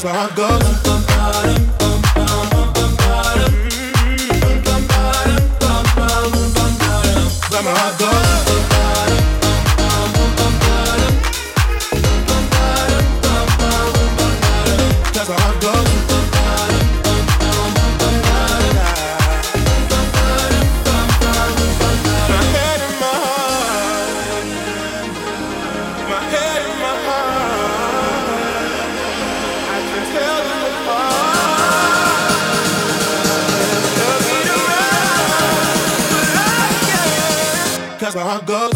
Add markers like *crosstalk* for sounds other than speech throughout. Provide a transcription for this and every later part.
Cause my heart goes. Apart. Cause my heart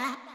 Yeah. *laughs*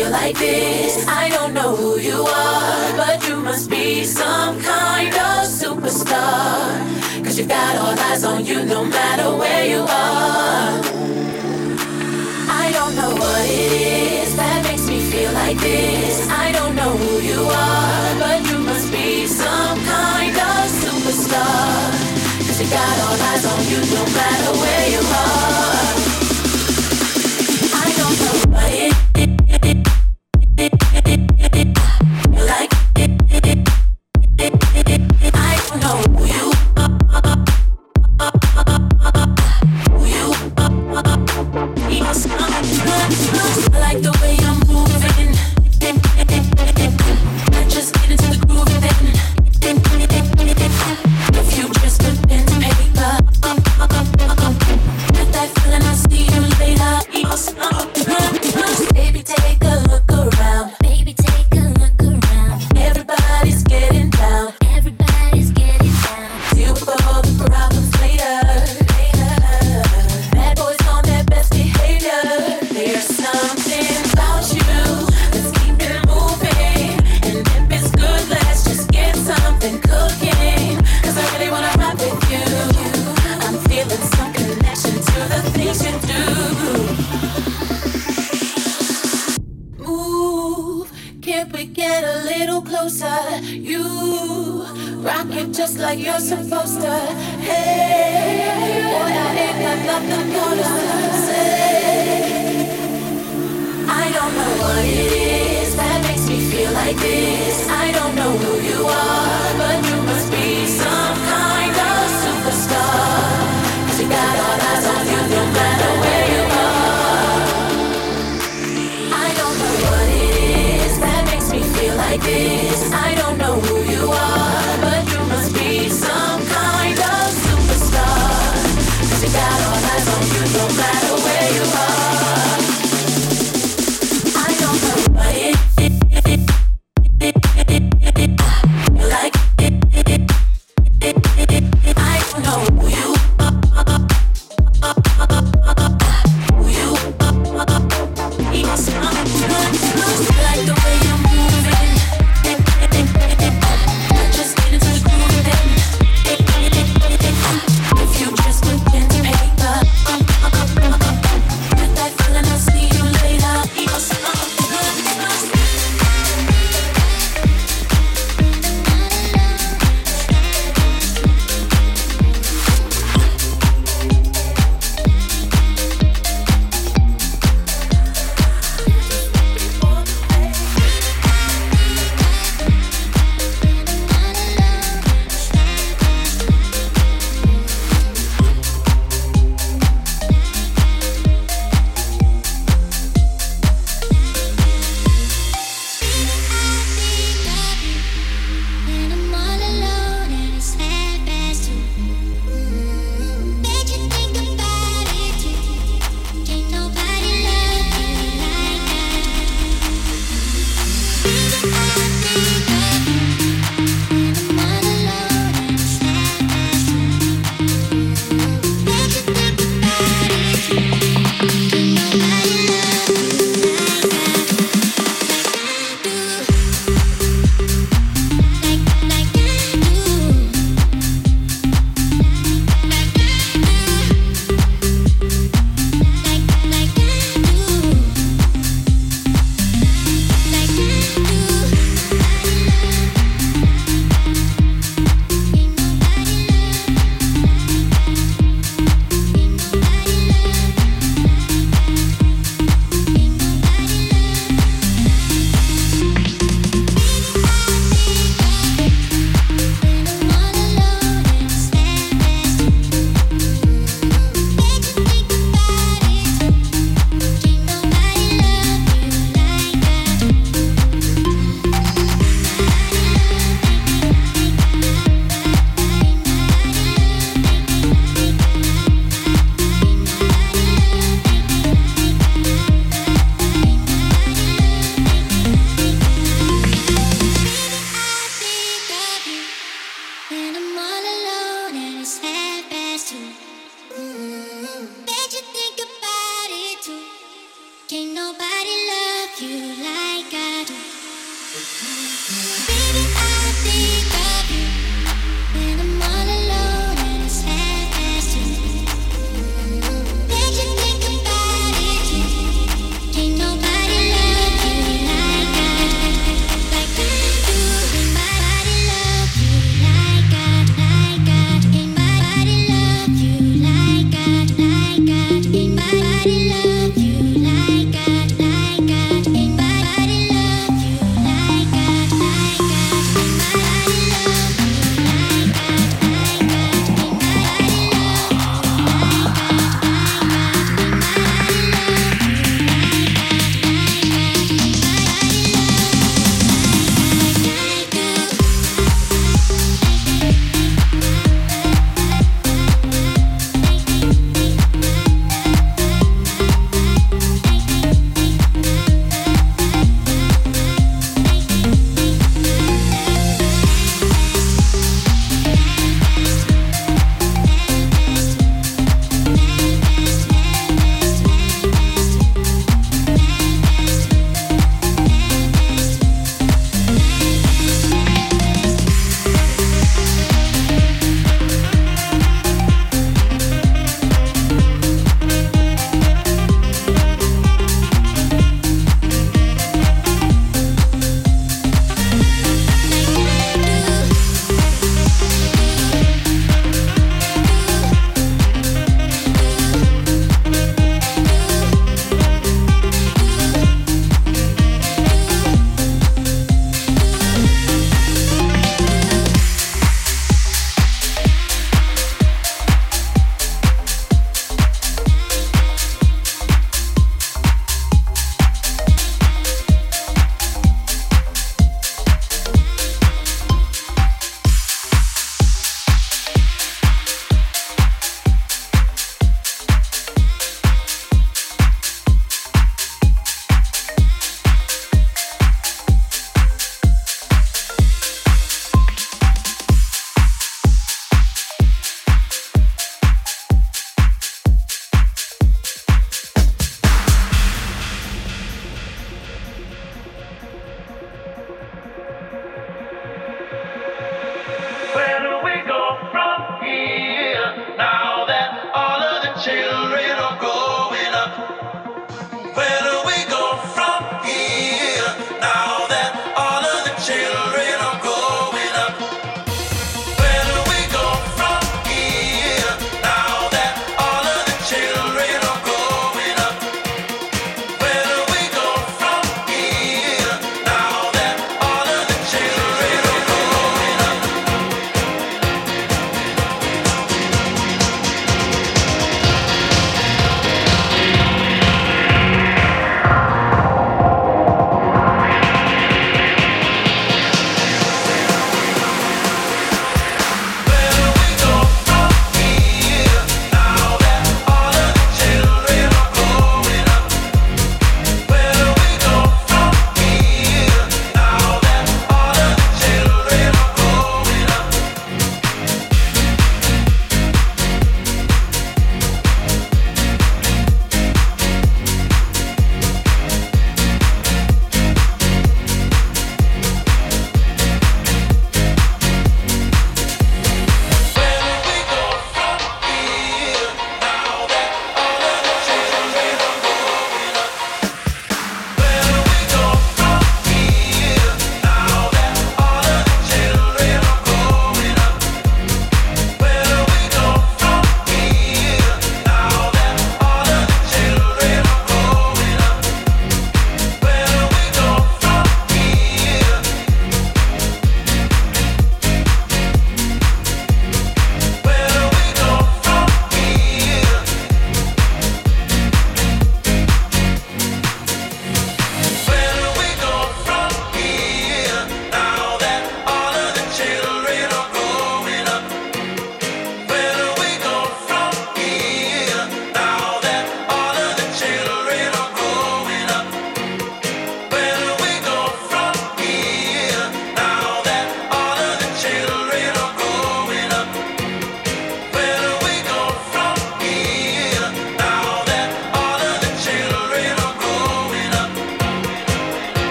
like this. I don't know who you are, but you must be some kind of superstar. Cause you got all eyes on you no matter where you are. I don't know what it is that makes me feel like this. I don't know who you are, but you must be some kind of superstar. Cause you got all eyes on you no matter where you are.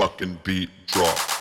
fucking beat drop.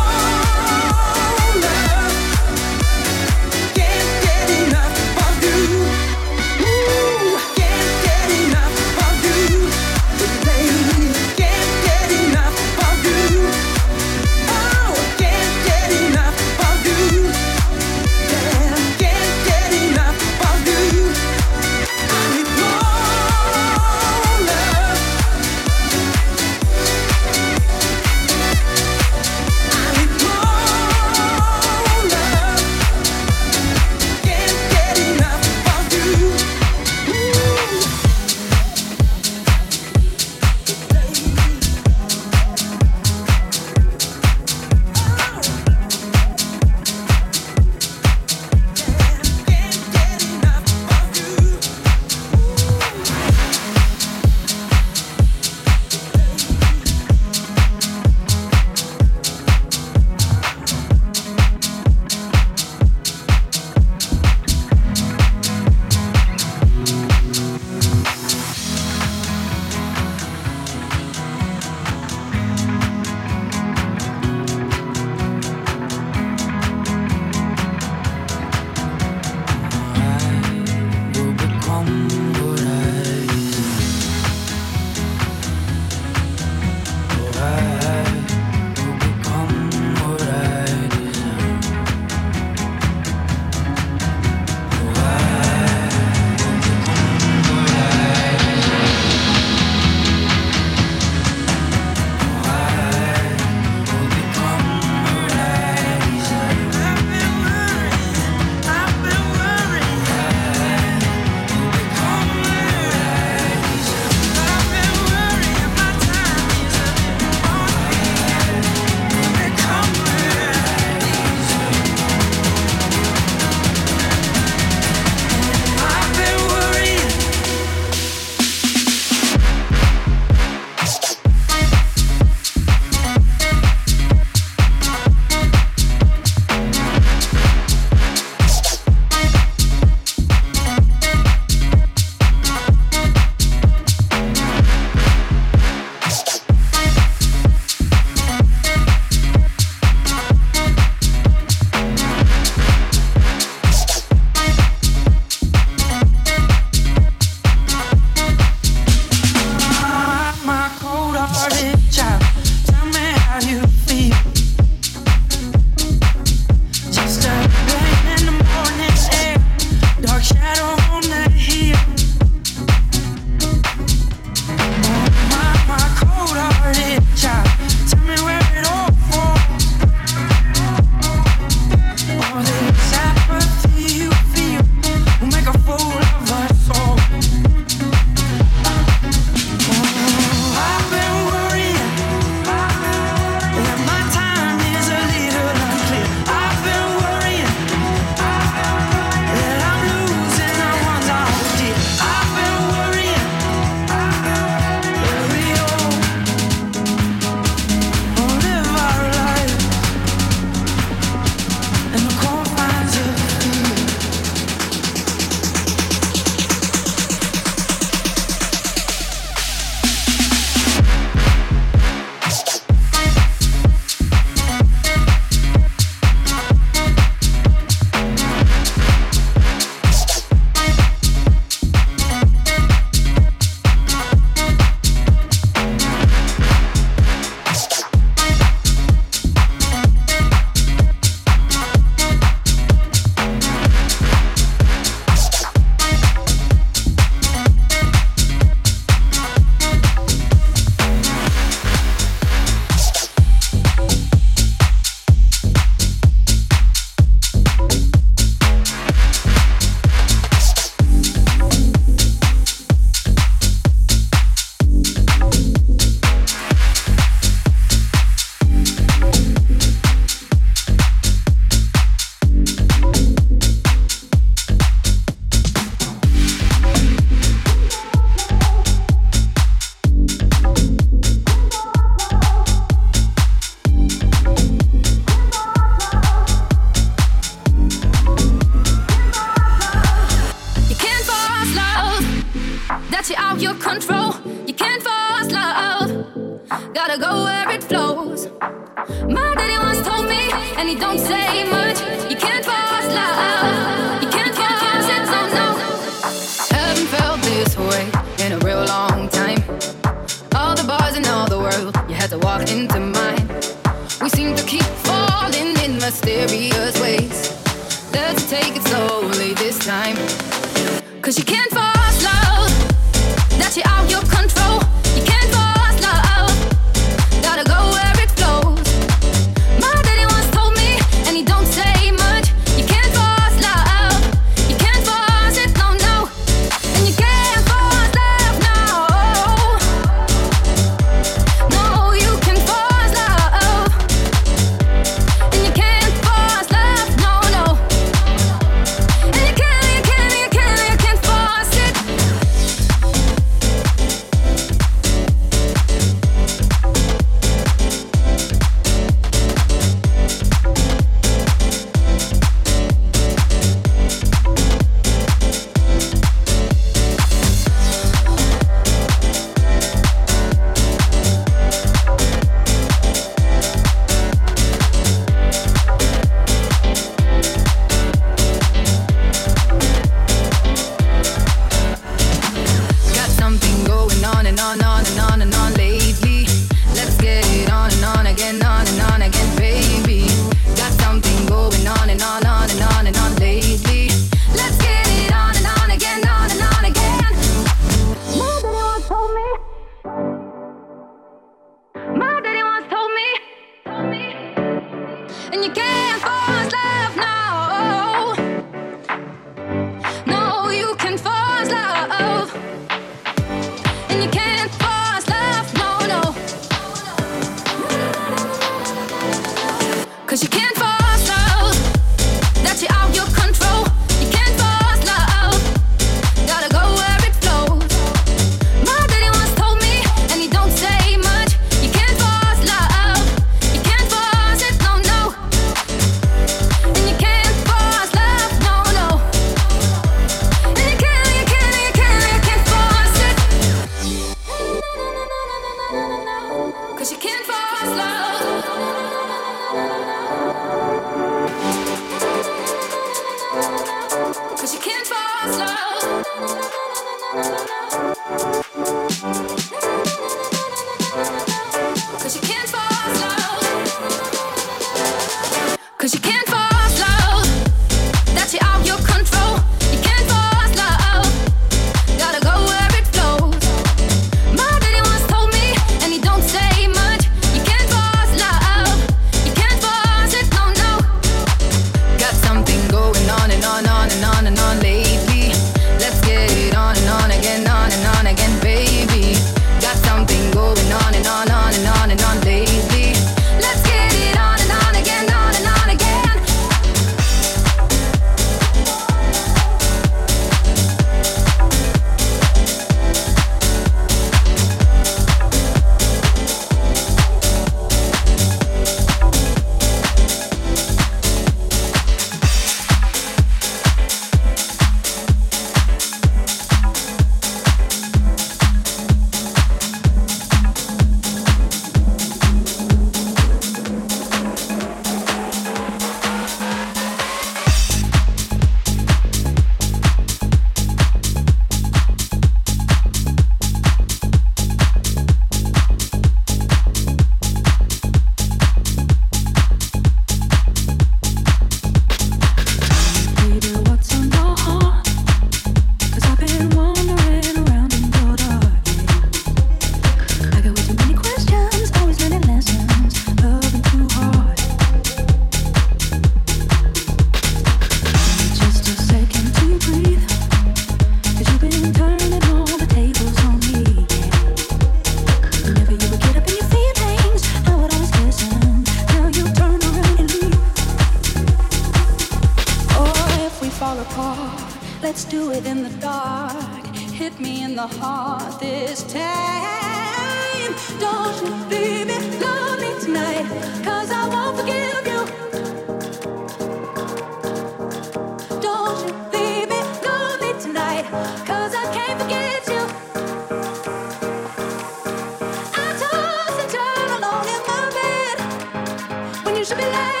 should be late.